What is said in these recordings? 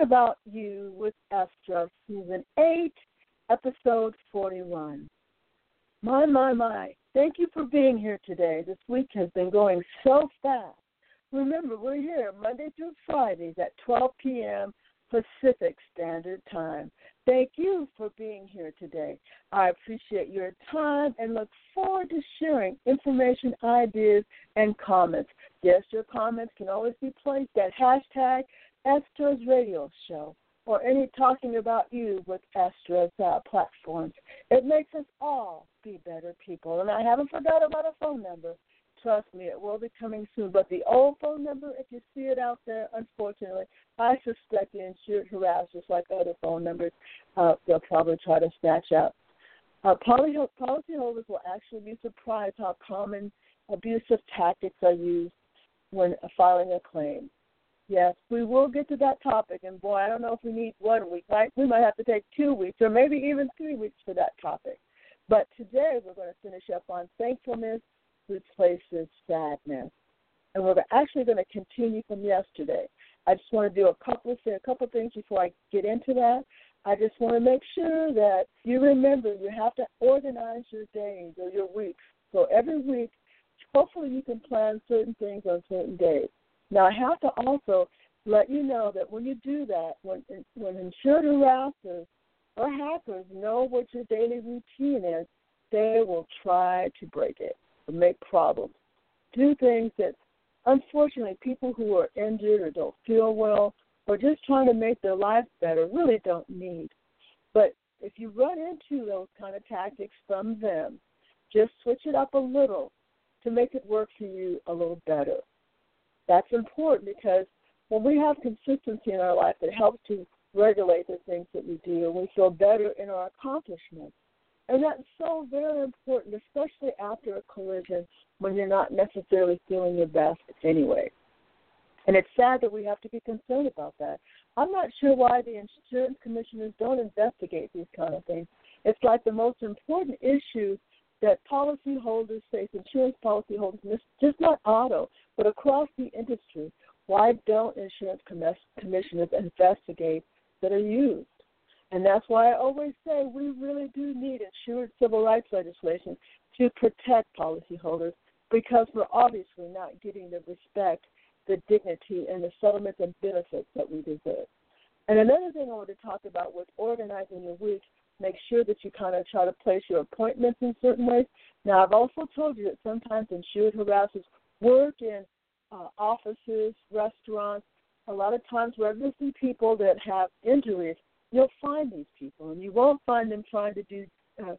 About you with Estra, season eight, episode forty-one. My, my, my. Thank you for being here today. This week has been going so fast. Remember, we're here Monday through Fridays at 12 p.m. Pacific Standard Time. Thank you for being here today. I appreciate your time and look forward to sharing information, ideas, and comments. Yes, your comments can always be placed at hashtag Estra's Radio Show or any talking about you with Estra's uh, platforms. It makes us all be better people. And I haven't forgot about a phone number. Trust me, it will be coming soon. But the old phone number, if you see it out there, unfortunately, I suspect the insured harassers, like other phone numbers, uh, they'll probably try to snatch out. Uh, policyholders will actually be surprised how common abusive tactics are used when filing a claim. Yes, we will get to that topic, and boy, I don't know if we need one week. Right? We might have to take two weeks, or maybe even three weeks for that topic. But today we're going to finish up on thankfulness replaces sadness, and we're actually going to continue from yesterday. I just want to do a couple of a couple things before I get into that. I just want to make sure that you remember you have to organize your days or your weeks. So every week, hopefully, you can plan certain things on certain days. Now, I have to also let you know that when you do that, when when insured harassers or hackers know what your daily routine is, they will try to break it or make problems. Do things that, unfortunately, people who are injured or don't feel well or just trying to make their life better really don't need. But if you run into those kind of tactics from them, just switch it up a little to make it work for you a little better. That's important because when we have consistency in our life, it helps to regulate the things that we do and we feel better in our accomplishments. And that's so very important, especially after a collision when you're not necessarily feeling your best anyway. And it's sad that we have to be concerned about that. I'm not sure why the insurance commissioners don't investigate these kind of things. It's like the most important issue that policyholders face, insurance policyholders, just not auto, but across the industry. Why don't insurance commissioners investigate that are used? And that's why I always say we really do need insured civil rights legislation to protect policyholders because we're obviously not getting the respect, the dignity, and the settlements and benefits that we deserve. And another thing I want to talk about was organizing your week make sure that you kind of try to place your appointments in certain ways. Now, I've also told you that sometimes insured harassers work in uh, offices, restaurants. A lot of times, where there's some people that have injuries, you'll find these people, and you won't find them trying to do uh,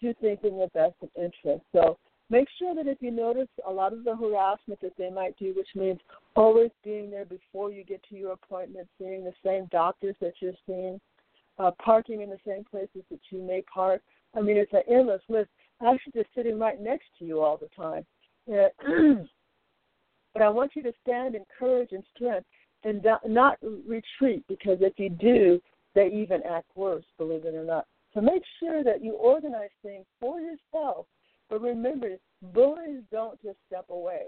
do things in your best interest. So make sure that if you notice a lot of the harassment that they might do, which means always being there before you get to your appointment, seeing the same doctors that you're seeing, uh, parking in the same places that you may park. I mean, it's an endless list. Actually, just sitting right next to you all the time. but I want you to stand in courage and strength and not retreat because if you do, they even act worse, believe it or not. So make sure that you organize things for yourself. But remember, bullies don't just step away.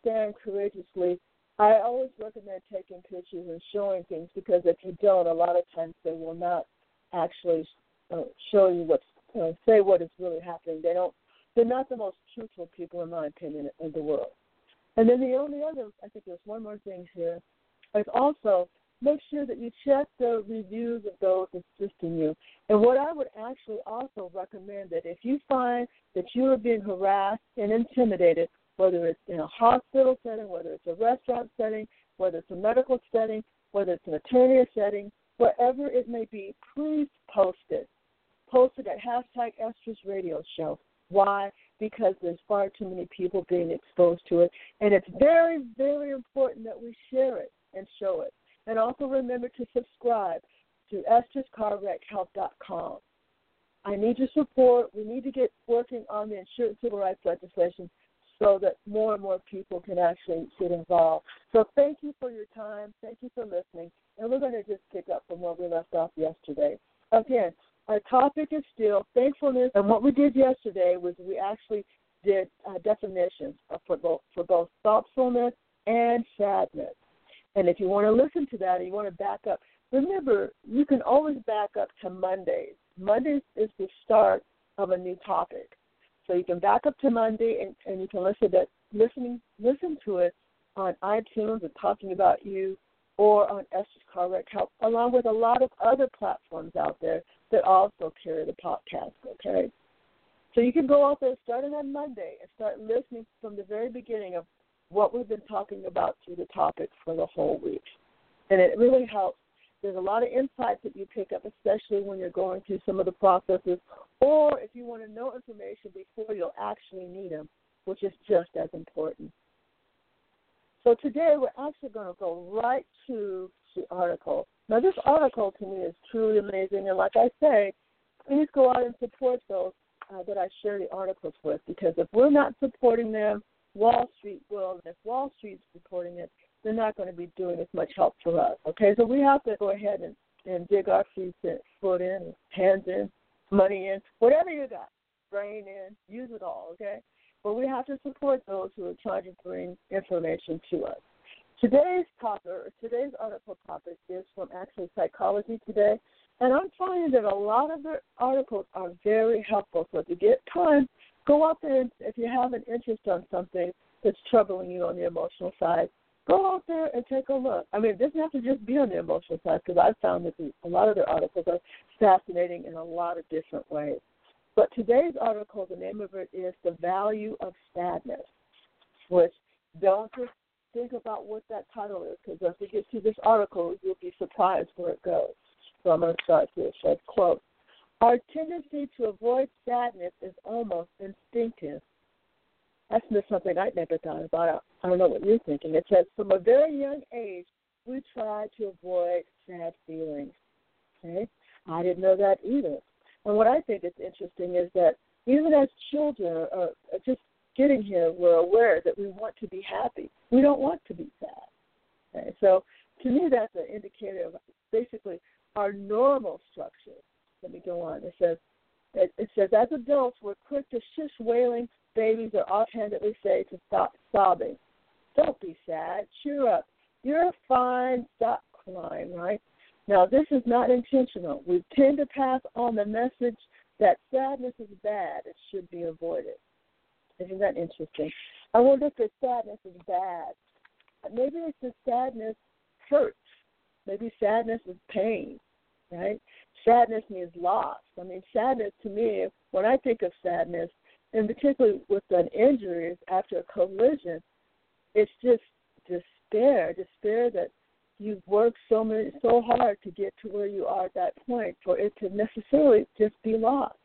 Stand courageously I always recommend taking pictures and showing things because if you don't, a lot of times they will not actually uh, show you what's uh, say what is really happening. They don't. They're not the most truthful people, in my opinion, in the world. And then the only other, I think there's one more thing here, is also make sure that you check the reviews of those assisting you. And what I would actually also recommend that if you find that you are being harassed and intimidated, whether it's in a hospital setting, whether it's a restaurant setting, whether it's a medical setting, whether it's an attorney setting, wherever it may be, please post it. Post it at hashtag Estra's Radio Show. Why? Because there's far too many people being exposed to it. And it's very, very important that we share it and show it. And also remember to subscribe to esther'scarwreckhelp.com. I need your support. We need to get working on the insurance civil rights legislation so that more and more people can actually get involved. So thank you for your time. Thank you for listening. And we're going to just pick up from where we left off yesterday. Again, our topic is still thankfulness. And what we did yesterday was we actually did uh, definitions for both, for both thoughtfulness and sadness. And if you want to listen to that and you want to back up, remember, you can always back up to Mondays. Mondays is the start of a new topic. So you can back up to Monday and, and you can listen to listening listen to it on iTunes and talking about you or on Esther's Car Wreck Help, along with a lot of other platforms out there that also carry the podcast, okay? So you can go out there starting on Monday and start listening from the very beginning of what we've been talking about through the topic for the whole week. And it really helps. There's a lot of insights that you pick up, especially when you're going through some of the processes, or if you want to know information before you'll actually need them, which is just as important. So today we're actually going to go right to the article. Now, this article to me is truly amazing, and like I say, please go out and support those uh, that I share the articles with, because if we're not supporting them, Wall Street will, and if Wall Street's supporting it, they're not going to be doing as much help for us. Okay, so we have to go ahead and, and dig our feet in, foot in, hands in, money in, whatever you got, brain in, use it all. Okay, but we have to support those who are trying to bring information to us. Today's topic, today's article topic, is from actually Psychology Today, and I'm finding that a lot of their articles are very helpful. So if you get time, go out there and if you have an interest on something that's troubling you on the emotional side, go out there and take a look. I mean, it doesn't have to just be on the emotional side because I've found that a lot of their articles are fascinating in a lot of different ways. But today's article, the name of it is The Value of Sadness, which don't just think about what that title is because as we get to this article, you'll be surprised where it goes. So I'm going to start here. It says, quote, our tendency to avoid sadness is almost instinctive. That's just something I'd never thought about. I don't know what you're thinking. It says, from a very young age, we try to avoid sad feelings. Okay? I didn't know that either. And what I think is interesting is that even as children, or just getting here, we're aware that we want to be happy. We don't want to be sad. Okay? So to me, that's an indicator of basically our normal structure. Let me go on. It says, it, it says, as adults, we're quick to shush wailing babies are offhandedly say to stop sobbing. Don't be sad. Cheer up. You're fine. Stop crying, right? Now, this is not intentional. We tend to pass on the message that sadness is bad It should be avoided. Isn't that interesting? I wonder if the sadness is bad. Maybe it's the sadness hurts. Maybe sadness is pain, right? Sadness means loss. I mean, sadness to me, when I think of sadness, and particularly with an injury after a collision, it's just despair, despair that you've worked so many so hard to get to where you are at that point for it to necessarily just be lost.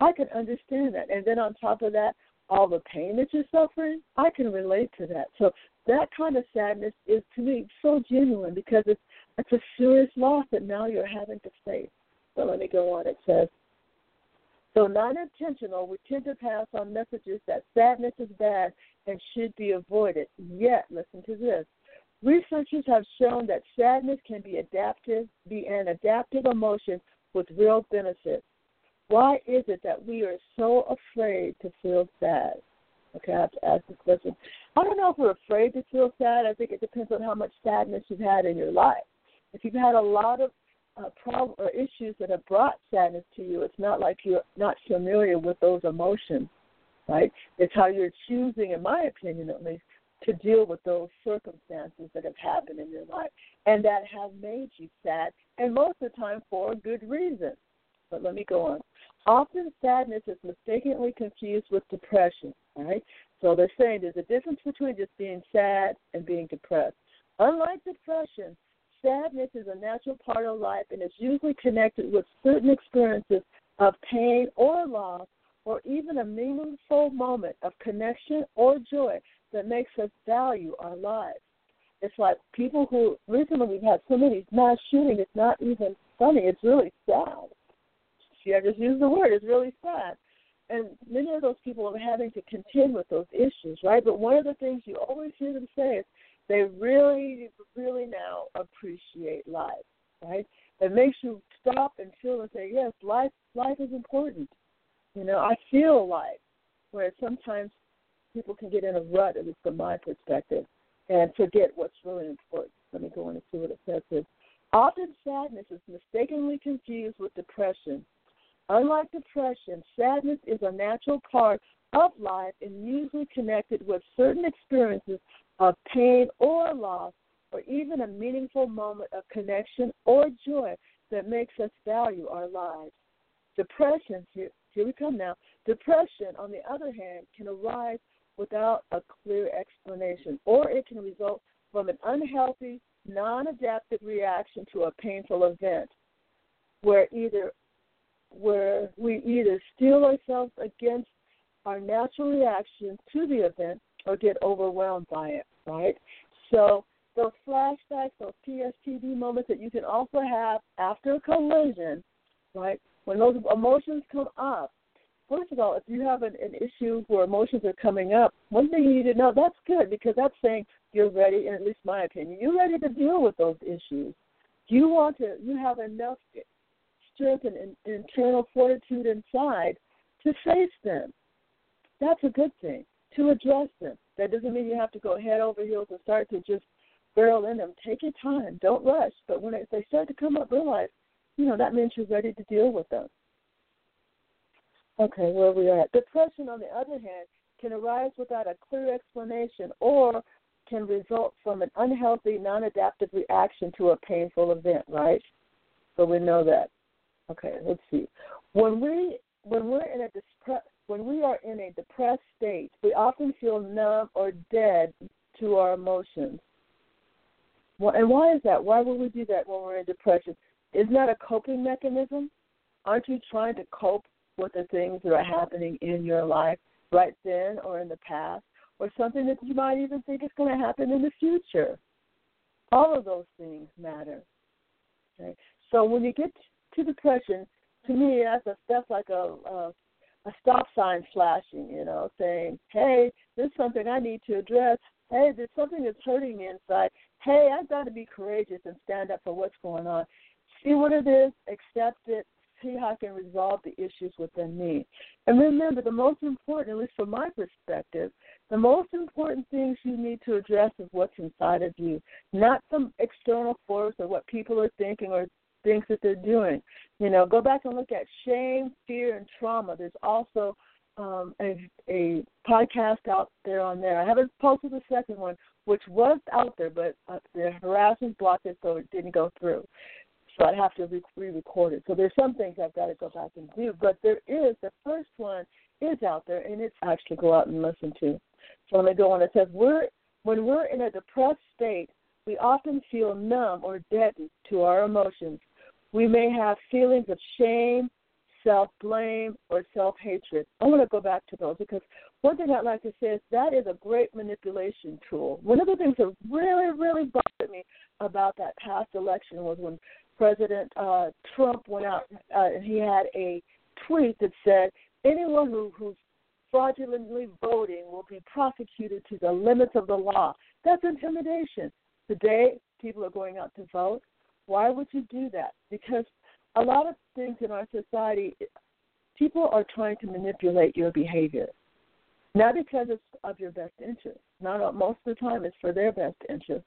I can understand that. And then on top of that, all the pain that you're suffering, I can relate to that. So that kind of sadness is to me so genuine because it's it's a serious loss that now you're having to face. So let me go on. It says so non intentional, we tend to pass on messages that sadness is bad and should be avoided. Yet, listen to this. Researchers have shown that sadness can be adaptive, be an adaptive emotion with real benefits. Why is it that we are so afraid to feel sad? Okay, I have to ask this question. I don't know if we're afraid to feel sad. I think it depends on how much sadness you've had in your life. If you've had a lot of uh, problem or issues that have brought sadness to you, it's not like you're not familiar with those emotions, right? It's how you're choosing, in my opinion at least, to deal with those circumstances that have happened in your life and that have made you sad, and most of the time for a good reason. But let me go on. Often sadness is mistakenly confused with depression, right? So they're saying there's a difference between just being sad and being depressed. Unlike depression, sadness is a natural part of life and is usually connected with certain experiences of pain or loss or even a meaningful moment of connection or joy that makes us value our lives. it's like people who recently we've had so many mass shootings. It's not even funny. It's really sad. See, I just used the word. It's really sad. And many of those people are having to contend with those issues, right? But one of the things you always hear them say is they really, really now appreciate life, right? It makes you stop and feel and say, yes, life, life is important. You know, I feel life. Whereas sometimes people can get in a rut, at least from my perspective, and forget what's really important. Let me go in and see what it says here. Often sadness is mistakenly confused with depression. Unlike depression, sadness is a natural part of life and usually connected with certain experiences of pain or loss, or even a meaningful moment of connection or joy that makes us value our lives. Depression, here, here we come now. Depression, on the other hand, can arise without a clear explanation, or it can result from an unhealthy, non adaptive reaction to a painful event where either where we either steel ourselves against our natural reaction to the event or get overwhelmed by it, right? So those flashbacks, those PSTD moments that you can also have after a collision, right? When those emotions come up, first of all, if you have an, an issue where emotions are coming up, one thing you need to know that's good because that's saying you're ready, in at least my opinion, you're ready to deal with those issues. You want to, you have enough strength and, and internal fortitude inside to face them. That's a good thing to address them. That doesn't mean you have to go head over heels and start to just barrel in them. Take your time. Don't rush. But when they start to come up, realize, you know, that means you're ready to deal with them. Okay, where we are at. Depression, on the other hand, can arise without a clear explanation or can result from an unhealthy, non adaptive reaction to a painful event, right? So we know that. Okay, let's see. When we when we're in a depre- when we are in a depressed state, we often feel numb or dead to our emotions. Well, and why is that? Why would we do that when we're in depression? Isn't that a coping mechanism? Aren't you trying to cope with the things that are happening in your life right then or in the past, or something that you might even think is going to happen in the future? All of those things matter. Okay? So when you get to depression, to me, that's a that's like a, a a stop sign flashing, you know, saying, "Hey, there's something I need to address. Hey, there's something that's hurting me inside. Hey, I've got to be courageous and stand up for what's going on. See what it is, accept it, see how I can resolve the issues within me. And remember, the most important, at least from my perspective, the most important things you need to address is what's inside of you, not some external force or what people are thinking or things that they're doing. You know, go back and look at shame, fear, and trauma. There's also um, a, a podcast out there on there. I haven't posted the second one, which was out there, but uh, the harassment blocked it, so it didn't go through. So I'd have to re-record it. So there's some things I've got to go back and do, but there is the first one is out there, and it's actually go out and listen to. So let me go on. It says we're when we're in a depressed state, we often feel numb or deadened to our emotions. We may have feelings of shame, self blame, or self hatred. I want to go back to those because one thing I'd like to say is that is a great manipulation tool. One of the things that really, really bothered me about that past election was when President uh, Trump went out uh, and he had a tweet that said, anyone who, who's fraudulently voting will be prosecuted to the limits of the law. That's intimidation. Today, people are going out to vote. Why would you do that? Because a lot of things in our society, people are trying to manipulate your behavior, not because it's of your best interest. Not most of the time, it's for their best interest.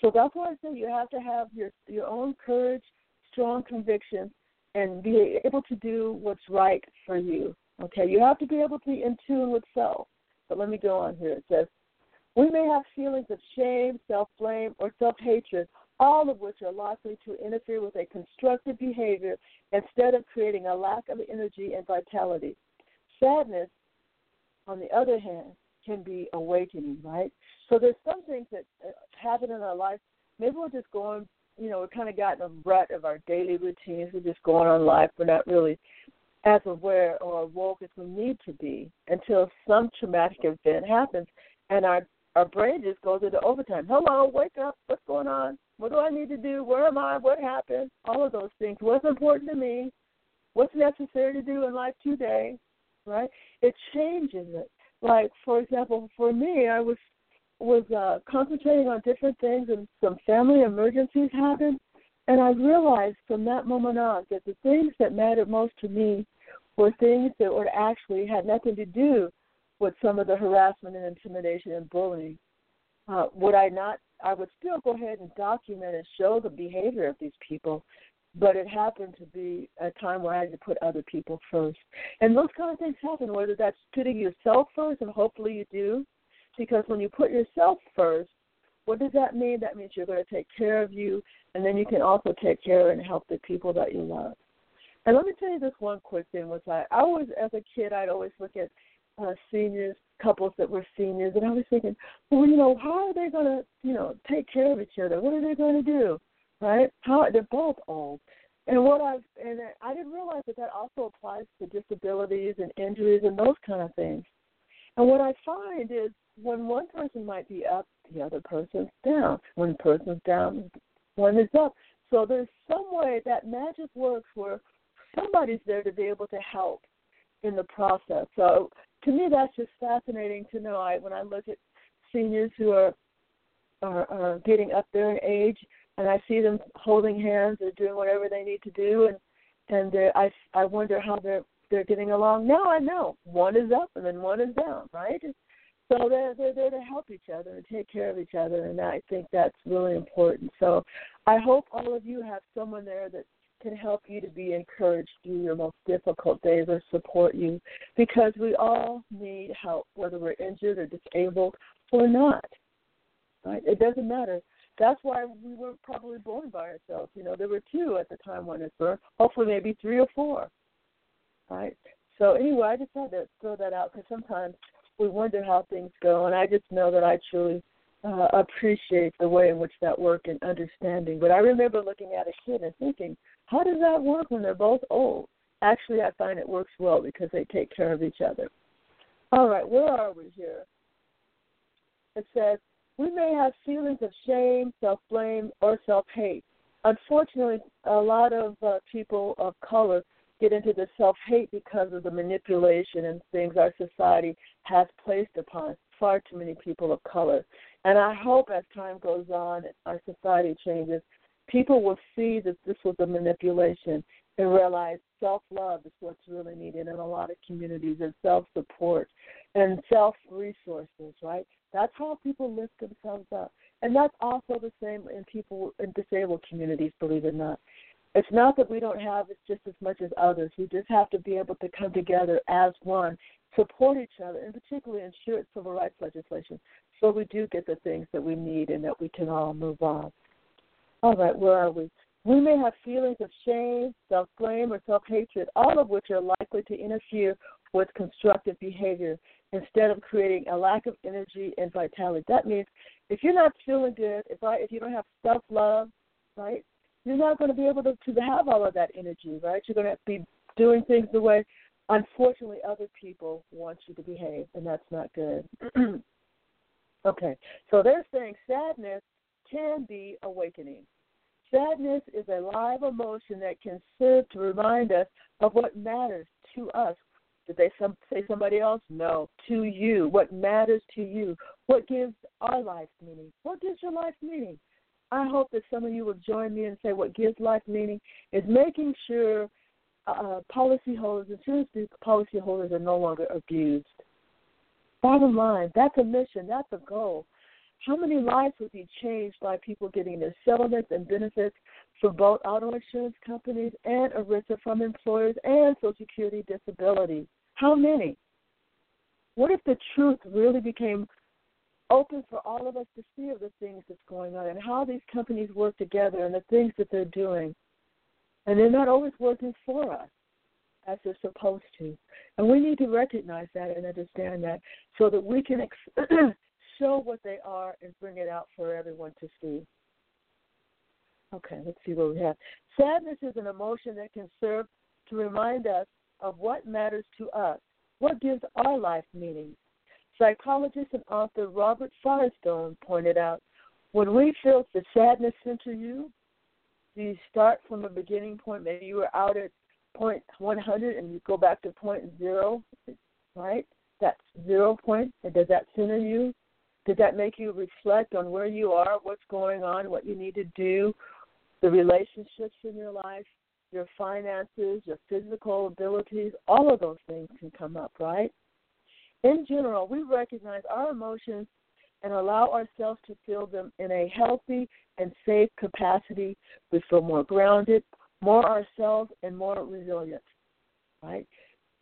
So that's why I say you have to have your your own courage, strong conviction, and be able to do what's right for you. Okay, you have to be able to be in tune with self. But let me go on here. It says, we may have feelings of shame, self blame, or self hatred all of which are likely to interfere with a constructive behavior instead of creating a lack of energy and vitality. Sadness, on the other hand, can be awakening, right? So there's some things that uh, happen in our life. Maybe we're just going, you know, we're kind of got a rut of our daily routines. We're just going on life. We're not really as aware or awoke as we need to be until some traumatic event happens, and our our brain just goes into overtime. Hello, wake up. What's going on? What do I need to do? Where am I? What happened? All of those things. What's important to me? What's necessary to do in life today? Right? It changes it. Like for example, for me, I was was uh, concentrating on different things, and some family emergencies happened, and I realized from that moment on that the things that mattered most to me were things that would actually had nothing to do with some of the harassment and intimidation and bullying. Uh, would I not? I would still go ahead and document and show the behavior of these people, but it happened to be a time where I had to put other people first. And those kind of things happen, whether that's putting yourself first, and hopefully you do, because when you put yourself first, what does that mean? That means you're going to take care of you, and then you can also take care and help the people that you love. And let me tell you this one quick thing was I, I always, as a kid, I'd always look at uh, seniors, couples that were seniors, and I was thinking, well, you know, how are they going to, you know, take care of each other? What are they going to do? Right? How they're both old. And what I've and I didn't realize that that also applies to disabilities and injuries and those kind of things. And what I find is when one person might be up, the other person's down. When person's down, one is up. So there's some way that magic works where somebody's there to be able to help in the process. So to me, that's just fascinating to know. I when I look at seniors who are are, are getting up there in age, and I see them holding hands or doing whatever they need to do, and and I I wonder how they're they're getting along. Now I know one is up and then one is down, right? So they're they're there to help each other and take care of each other, and I think that's really important. So I hope all of you have someone there that can help you to be encouraged through your most difficult days or support you, because we all need help, whether we're injured or disabled or not. Right? It doesn't matter. That's why we were probably born by ourselves. You know, there were two at the time when it's birth. Hopefully, maybe three or four. Right. So anyway, I just had to throw that out because sometimes we wonder how things go, and I just know that I truly uh, appreciate the way in which that work and understanding. But I remember looking at a kid and thinking, how does that work when they're both old? Actually, I find it works well because they take care of each other. All right, where are we here? It says, we may have feelings of shame, self blame, or self hate. Unfortunately, a lot of uh, people of color get into the self hate because of the manipulation and things our society has placed upon far too many people of color. And I hope as time goes on, our society changes, people will see that this was a manipulation and realize self love is what's really needed in a lot of communities and self support and self resources, right? That's how people lift themselves up. And that's also the same in people in disabled communities, believe it or not. It's not that we don't have it just as much as others. We just have to be able to come together as one, support each other, and particularly ensure civil rights legislation so we do get the things that we need and that we can all move on. All right, where are we? We may have feelings of shame, self blame, or self hatred, all of which are likely to interfere with constructive behavior instead of creating a lack of energy and vitality. That means if you're not feeling good, if I if you don't have self love, right, you're not going to be able to, to have all of that energy, right? You're going to be doing things the way, unfortunately, other people want you to behave, and that's not good. okay, so they're saying sadness can be awakening. Sadness is a live emotion that can serve to remind us of what matters to us. Did they some, say somebody else? No, to you. What matters to you? What gives our life meaning? What gives your life meaning? I hope that some of you will join me and say what gives life meaning is making sure uh, policyholders, insurance policyholders, are no longer abused. Bottom line, that's a mission, that's a goal. How many lives would be changed by people getting their settlements and benefits for both auto insurance companies and ERISA from employers and Social Security disability? How many? What if the truth really became open for all of us to see of the things that's going on and how these companies work together and the things that they're doing. And they're not always working for us as they're supposed to. And we need to recognize that and understand that so that we can ex- show what they are and bring it out for everyone to see. Okay, let's see what we have. Sadness is an emotion that can serve to remind us of what matters to us, what gives our life meaning. Psychologist and author Robert Firestone pointed out when we feel the sadness enter you, do you start from a beginning point? Maybe you were out at point 100 and you go back to point zero, right? That's zero point. And does that center you? Does that make you reflect on where you are, what's going on, what you need to do, the relationships in your life, your finances, your physical abilities? All of those things can come up, right? In general, we recognize our emotions and allow ourselves to feel them in a healthy and safe capacity. We feel more grounded, more ourselves, and more resilient, right?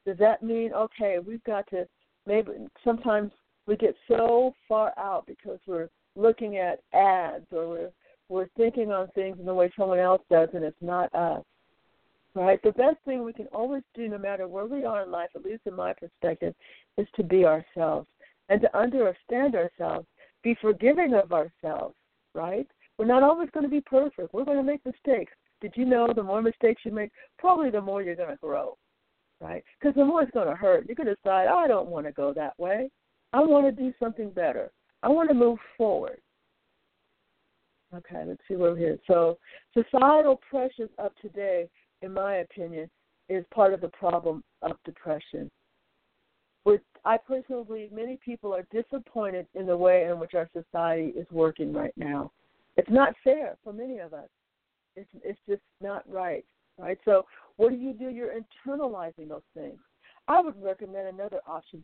Does that mean, okay, we've got to maybe sometimes we get so far out because we're looking at ads or we're we're thinking on things in the way someone else does and it's not us. Right? The best thing we can always do no matter where we are in life, at least in my perspective, is to be ourselves and to understand ourselves, be forgiving of ourselves, right? We're not always going to be perfect. We're going to make mistakes. Did you know the more mistakes you make, probably the more you're going to grow, right? Because the more it's going to hurt. You're going to decide, oh, I don't want to go that way. I want to do something better. I want to move forward. Okay, let's see where we're here. So, societal pressures of today, in my opinion, is part of the problem of depression. With, I personally believe many people are disappointed in the way in which our society is working right now. It's not fair for many of us. It's, it's just not right, right? So, what do you do? You're internalizing those things. I would recommend another option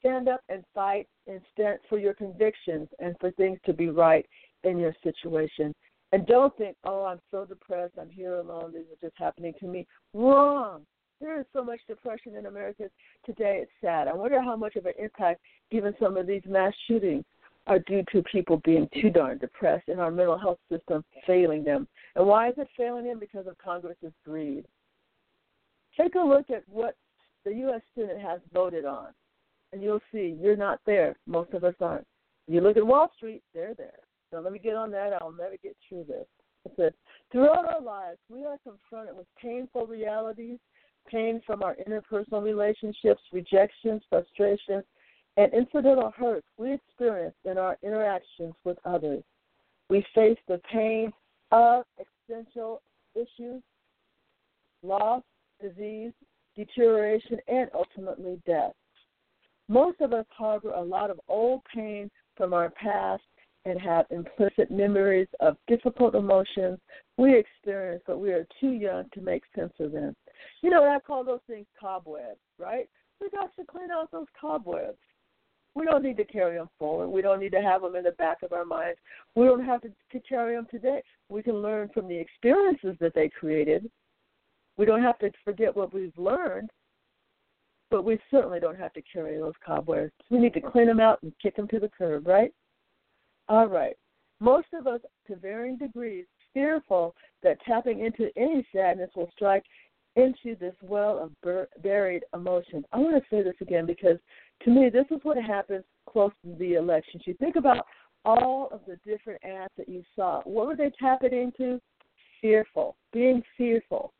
stand up and fight and stand for your convictions and for things to be right in your situation. And don't think, oh, I'm so depressed, I'm here alone, this is just happening to me. Wrong. There is so much depression in America today, it's sad. I wonder how much of an impact even some of these mass shootings are due to people being too darn depressed and our mental health system failing them. And why is it failing them? Because of Congress's greed. Take a look at what the U.S. Senate has voted on and you'll see you're not there. Most of us aren't. You look at Wall Street, they're there. So let me get on that. I'll never get through this. It says, throughout our lives, we are confronted with painful realities, pain from our interpersonal relationships, rejections, frustrations, and incidental hurts we experience in our interactions with others. We face the pain of existential issues, loss, disease, deterioration, and ultimately death. Most of us harbor a lot of old pain from our past and have implicit memories of difficult emotions we experience, but we are too young to make sense of them. You know, I call those things cobwebs, right? We got to clean out those cobwebs. We don't need to carry them forward. We don't need to have them in the back of our minds. We don't have to, to carry them today. We can learn from the experiences that they created. We don't have to forget what we've learned, but we certainly don't have to carry those cobwebs. We need to clean them out and kick them to the curb, right? All right. Most of us, to varying degrees, fearful that tapping into any sadness will strike into this well of bur- buried emotion. I want to say this again because to me, this is what happens close to the elections. You think about all of the different ads that you saw. What were they tapping into? Fearful, being fearful.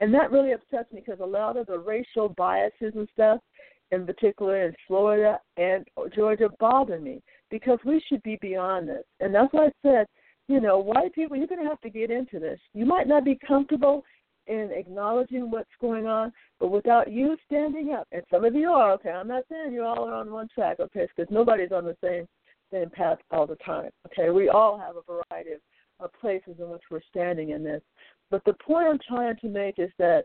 And that really upsets me because a lot of the racial biases and stuff, in particular in Florida and Georgia, bother me because we should be beyond this. And that's why I said, you know, white people, you're going to have to get into this. You might not be comfortable in acknowledging what's going on, but without you standing up, and some of you are, okay, I'm not saying you all are on one track, okay, because nobody's on the same same path all the time, okay? We all have a variety of, of places in which we're standing in this. But the point I'm trying to make is that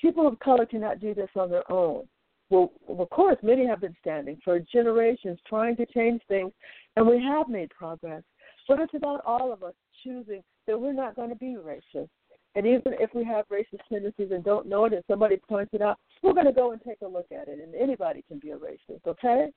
people of color cannot do this on their own. Well, of course, many have been standing for generations trying to change things, and we have made progress. But it's about all of us choosing that we're not going to be racist. And even if we have racist tendencies and don't know it, and somebody points it out, we're going to go and take a look at it. And anybody can be a racist, okay?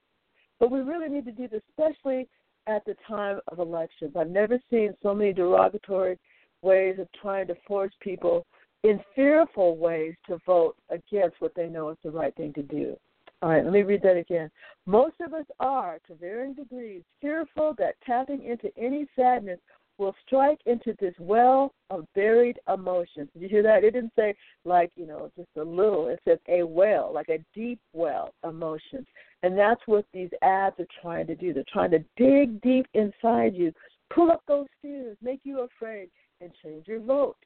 But we really need to do this, especially at the time of elections. I've never seen so many derogatory ways of trying to force people in fearful ways to vote against what they know is the right thing to do. All right, let me read that again. Most of us are, to varying degrees, fearful that tapping into any sadness will strike into this well of buried emotions. Did you hear that? It didn't say like, you know, just a little. It says a well, like a deep well emotions. And that's what these ads are trying to do. They're trying to dig deep inside you, pull up those fears, make you afraid, and change your vote.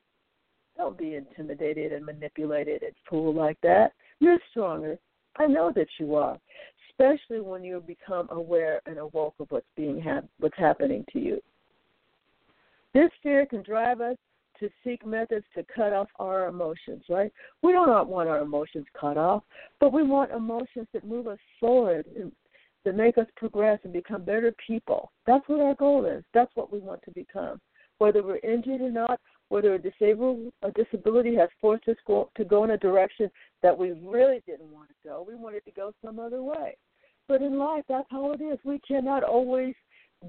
Don't be intimidated and manipulated and fooled like that. You're stronger. I know that you are, especially when you become aware and awoke of what's being ha- what's happening to you. This fear can drive us to seek methods to cut off our emotions, right? We don't want our emotions cut off, but we want emotions that move us forward and that make us progress and become better people. That's what our goal is. That's what we want to become. Whether we're injured or not, whether a disabled a disability has forced us go, to go in a direction that we really didn't want to go. We wanted to go some other way. But in life, that's how it is. We cannot always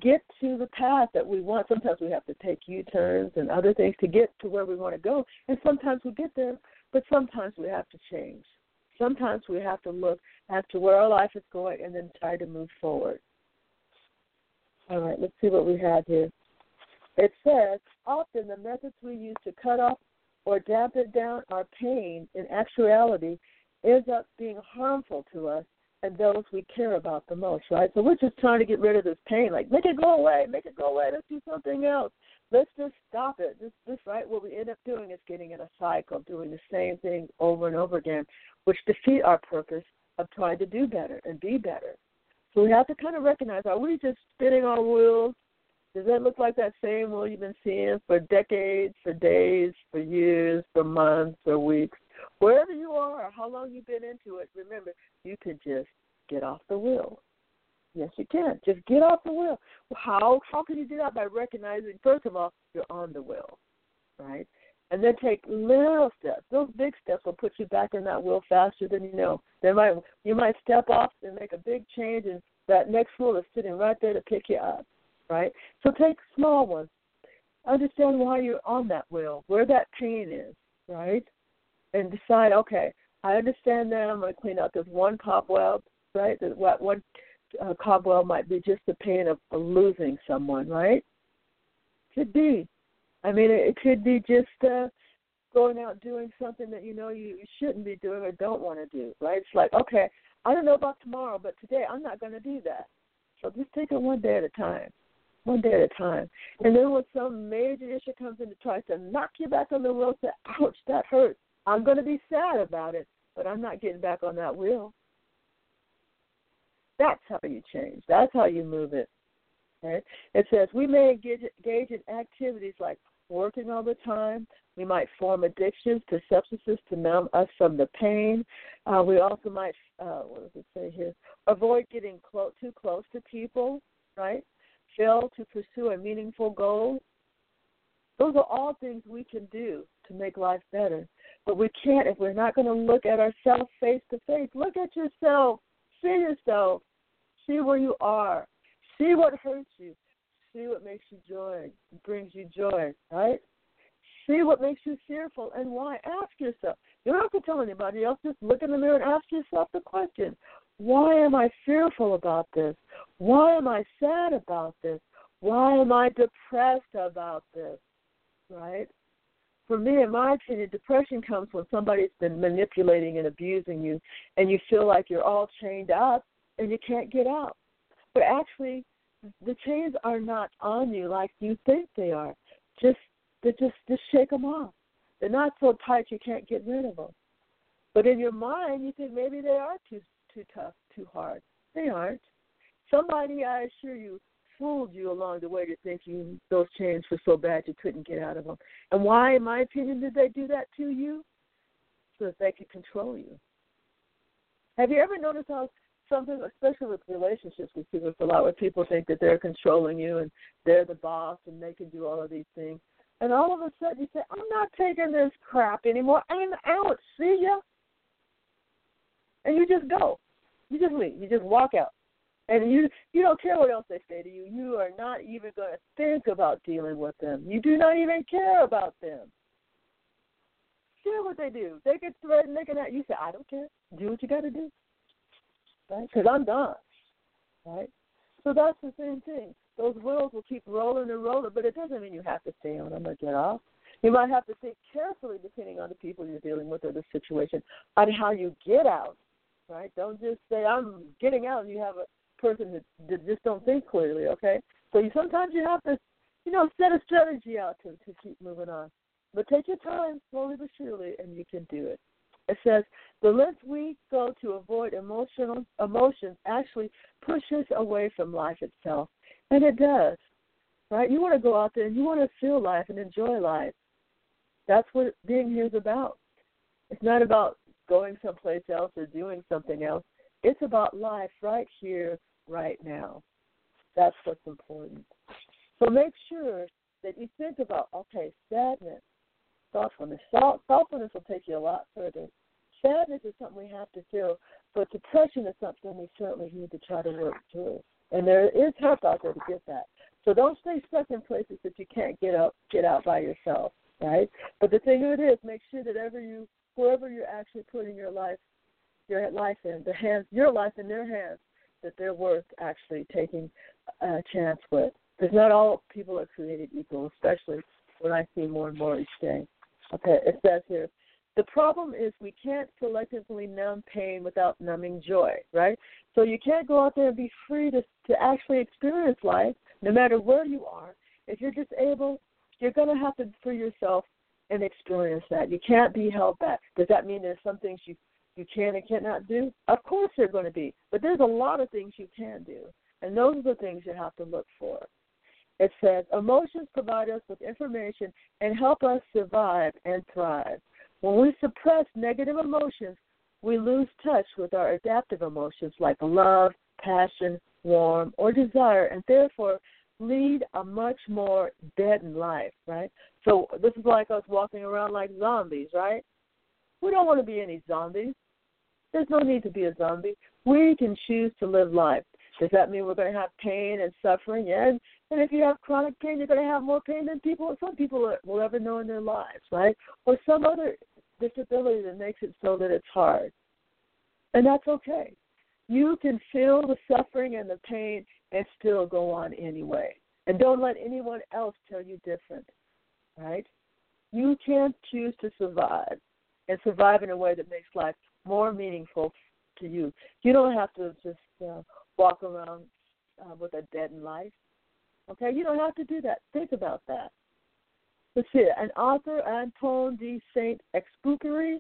get to the path that we want. Sometimes we have to take U turns and other things to get to where we want to go. And sometimes we get there, but sometimes we have to change. Sometimes we have to look as to where our life is going and then try to move forward. All right, let's see what we have here. It says often the methods we use to cut off or dampen down our pain in actuality ends up being harmful to us and those we care about the most, right? So we're just trying to get rid of this pain, like make it go away, make it go away, let's do something else. Let's just stop it. This this right what we end up doing is getting in a cycle, doing the same thing over and over again, which defeat our purpose of trying to do better and be better. So we have to kind of recognize are we just spinning our wheels? Does that look like that same wheel you've been seeing for decades, for days, for years, for months, or weeks? Wherever you are, how long you've been into it, remember, you can just get off the wheel. Yes, you can. Just get off the wheel. How how can you do that? By recognizing first of all, you're on the wheel, right? And then take little steps. Those big steps will put you back in that wheel faster than you know. They might you might step off and make a big change, and that next wheel is sitting right there to pick you up, right? So take small ones. Understand why you're on that wheel, where that pain is, right? and decide, okay, I understand that I'm going to clean out this one cobweb, right? That one uh, cobweb might be just the pain of, losing someone, right? Could be. I mean, it, could be just uh, going out doing something that you know you shouldn't be doing or don't want to do, right? It's like, okay, I don't know about tomorrow, but today I'm not going to do that. So just take it one day at a time one day at a time. And then when some major issue comes in to try to knock you back on the wheel, say, ouch, that hurts. I'm going to be sad about it, but I'm not getting back on that wheel. That's how you change. That's how you move it. It says we may engage, engage in activities like working all the time. We might form addictions to substances to numb us from the pain. Uh, we also might, uh, what does it say here? Avoid getting clo- too close to people, right? Fail to pursue a meaningful goal. Those are all things we can do to make life better. But we can't if we're not going to look at ourselves face to face. Look at yourself. See yourself. See where you are. See what hurts you. See what makes you joy, brings you joy, right? See what makes you fearful and why. Ask yourself. You don't have to tell anybody else. Just look in the mirror and ask yourself the question Why am I fearful about this? Why am I sad about this? Why am I depressed about this? Right? for me, in my opinion, depression comes when somebody's been manipulating and abusing you, and you feel like you're all chained up and you can't get out. But actually, the chains are not on you like you think they are. Just, just, just shake them off. They're not so tight you can't get rid of them. But in your mind, you think maybe they are too, too tough, too hard. They aren't. Somebody, I assure you, fooled you along the way to thinking those chains were so bad you couldn't get out of them. And why, in my opinion, did they do that to you? So that they could control you. Have you ever noticed how something, especially with relationships, we see this a lot, where people think that they're controlling you and they're the boss and they can do all of these things. And all of a sudden you say, I'm not taking this crap anymore. I'm out. See ya. And you just go. You just leave. You just walk out and you you don't care what else they say to you. You are not even going to think about dealing with them. You do not even care about them. Care what they do. They get threatened. They can. You say, I don't care. Do what you got to do. Right? Because I'm done. Right. So that's the same thing. those wheels will keep rolling and rolling, but it doesn't mean you have to stay on them or get off. You might have to think carefully, depending on the people you're dealing with or the situation, on how you get out. Right? Don't just say I'm getting out, and you have a person that that just don't think clearly. Okay? So you sometimes you have to, you know, set a strategy out to to keep moving on. But take your time, slowly but surely, and you can do it. It says the length we go to avoid emotional emotions actually pushes away from life itself, and it does. Right? You want to go out there and you want to feel life and enjoy life. That's what being here is about. It's not about going someplace else or doing something else. It's about life right here, right now. That's what's important. So make sure that you think about okay, sadness, thoughtfulness. Thoughtfulness will take you a lot further. Sadness is something we have to feel, but depression is something we certainly need to try to work through. And there is help out there to get that. So don't stay stuck in places that you can't get up, get out by yourself right? But the thing of it is, make sure that ever you, whoever you're actually putting your life, your life in, the hands, your life in their hands, that they're worth actually taking a chance with. Because not all people are created equal, especially when I see more and more each day. Okay, it says here, the problem is we can't selectively numb pain without numbing joy, right? So you can't go out there and be free to to actually experience life, no matter where you are. If you're just able you're going to have to for yourself and experience that. You can't be held back. Does that mean there's some things you you can and cannot do? Of course there are going to be, but there's a lot of things you can do, and those are the things you have to look for. It says emotions provide us with information and help us survive and thrive. When we suppress negative emotions, we lose touch with our adaptive emotions like love, passion, warmth, or desire, and therefore lead a much more deadened life, right? So this is like us walking around like zombies, right? We don't want to be any zombies. There's no need to be a zombie. We can choose to live life. Does that mean we're going to have pain and suffering? And, and if you have chronic pain, you're going to have more pain than people, some people will ever know in their lives, right? Or some other disability that makes it so that it's hard. And that's okay. You can feel the suffering and the pain and still go on anyway. And don't let anyone else tell you different, right? You can choose to survive and survive in a way that makes life more meaningful to you. You don't have to just uh, walk around uh, with a deadened life. Okay, you don't have to do that. Think about that. Let's see. An author, Antoine de Saint Exupéry,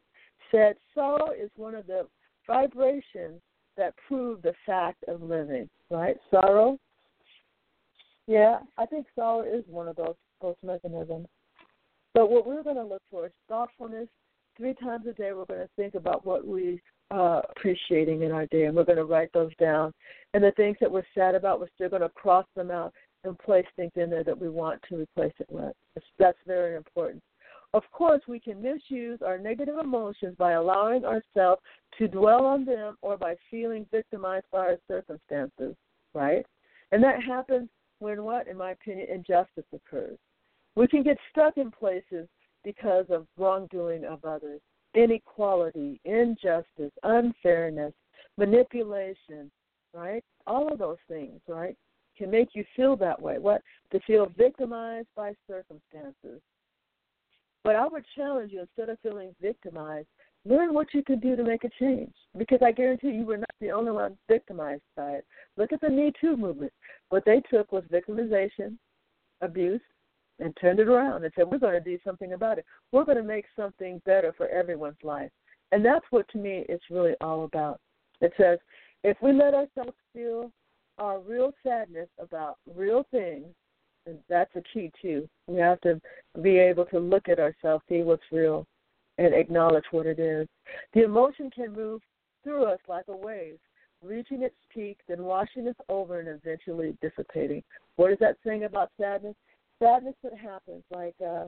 said sorrow is one of the vibrations that prove the fact of living, right? Sorrow. Yeah, I think sorrow is one of those those mechanisms. But what we're going to look for is thoughtfulness. Three times a day, we're going to think about what we are appreciating in our day, and we're going to write those down. And the things that we're sad about, we're still going to cross them out and place things in there that we want to replace it with. That's very important. Of course, we can misuse our negative emotions by allowing ourselves to dwell on them or by feeling victimized by our circumstances, right? And that happens when what, in my opinion, injustice occurs. We can get stuck in places because of wrongdoing of others, inequality, injustice, unfairness, manipulation, right? All of those things, right, can make you feel that way. What? To feel victimized by circumstances. But I would challenge you instead of feeling victimized, learn what you can do to make a change. Because I guarantee you, were not the only one victimized by it. Look at the Me Too movement. What they took was victimization, abuse, and turned it around and said, we're going to do something about it. We're going to make something better for everyone's life. And that's what, to me, it's really all about. It says, if we let ourselves feel our real sadness about real things, and that's a key too. We have to be able to look at ourselves, see what's real, and acknowledge what it is. The emotion can move through us like a wave, reaching its peak, then washing us over and eventually dissipating. What is that saying about sadness? Sadness that happens, like uh,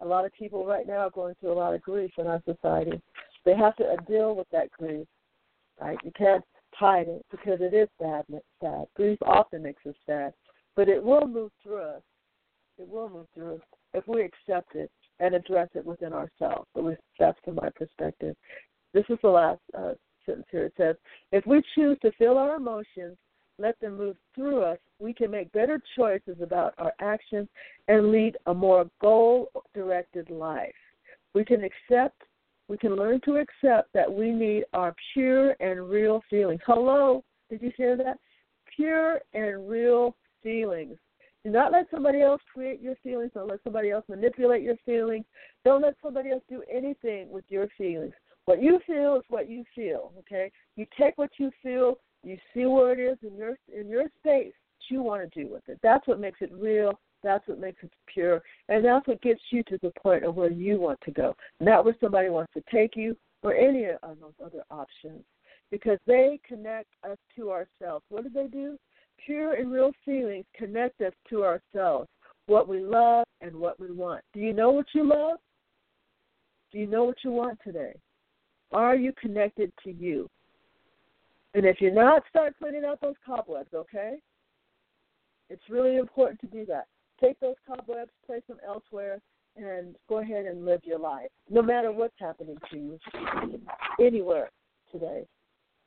a lot of people right now are going through a lot of grief in our society. They have to deal with that grief, right? You can't hide it because it is sadness. Sad grief often makes us sad, but it will move through us. It will move through us if we accept it and address it within ourselves. At least that's from my perspective. This is the last uh, sentence here. It says, if we choose to feel our emotions, let them move through us, we can make better choices about our actions and lead a more goal directed life. We can accept, we can learn to accept that we need our pure and real feelings. Hello, did you hear that? Pure and real feelings. Do not let somebody else create your feelings. Don't let somebody else manipulate your feelings. Don't let somebody else do anything with your feelings. What you feel is what you feel. Okay, you take what you feel, you see where it is in your in your space. You want to do with it. That's what makes it real. That's what makes it pure, and that's what gets you to the point of where you want to go, not where somebody wants to take you or any of those other options, because they connect us to ourselves. What do they do? Pure and real feelings connect us to ourselves, what we love and what we want. Do you know what you love? Do you know what you want today? Are you connected to you? And if you're not, start cleaning out those cobwebs, okay? It's really important to do that. Take those cobwebs, place them elsewhere, and go ahead and live your life, no matter what's happening to you anywhere today.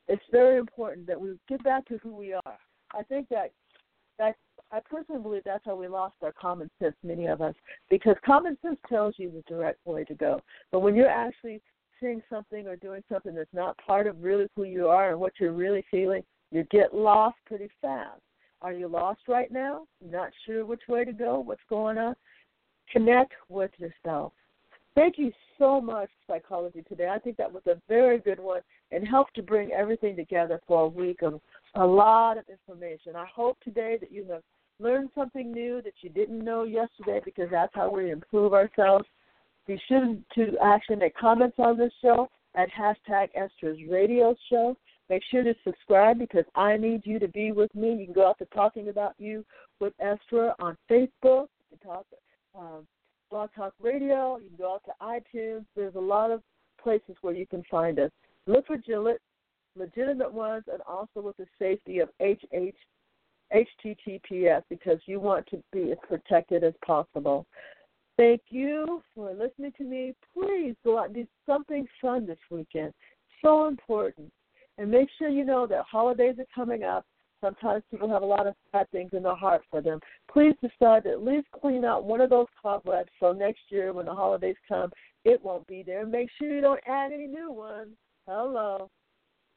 It's very important that we get back to who we are. I think that that I personally believe that's how we lost our common sense, many of us, because common sense tells you the direct way to go. But when you're actually saying something or doing something that's not part of really who you are and what you're really feeling, you get lost pretty fast. Are you lost right now? Not sure which way to go? What's going on? Connect with yourself. Thank you so much, Psychology Today. I think that was a very good one and helped to bring everything together for a week of a lot of information. I hope today that you have learned something new that you didn't know yesterday because that's how we improve ourselves. Be sure to actually make comments on this show at hashtag Estra's Radio Show. Make sure to subscribe because I need you to be with me. You can go out to Talking About You with Esther on Facebook. You can talk um, Blog Talk Radio. You can go out to iTunes. There's a lot of places where you can find us. Look for Gillette, legitimate ones, and also with the safety of HH, HTTPS because you want to be as protected as possible. Thank you for listening to me. Please go out and do something fun this weekend. So important. And make sure you know that holidays are coming up. Sometimes people have a lot of bad things in their heart for them. Please decide to at least clean out one of those cobwebs so next year when the holidays come, it won't be there. Make sure you don't add any new ones. Hello.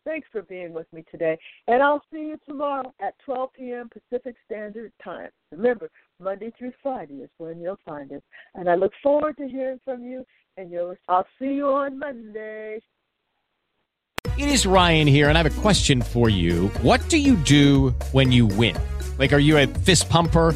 Thanks for being with me today. And I'll see you tomorrow at 12 p.m. Pacific Standard Time. Remember, Monday through Friday is when you'll find us. And I look forward to hearing from you. And you'll, I'll see you on Monday. It is Ryan here, and I have a question for you. What do you do when you win? Like, are you a fist pumper?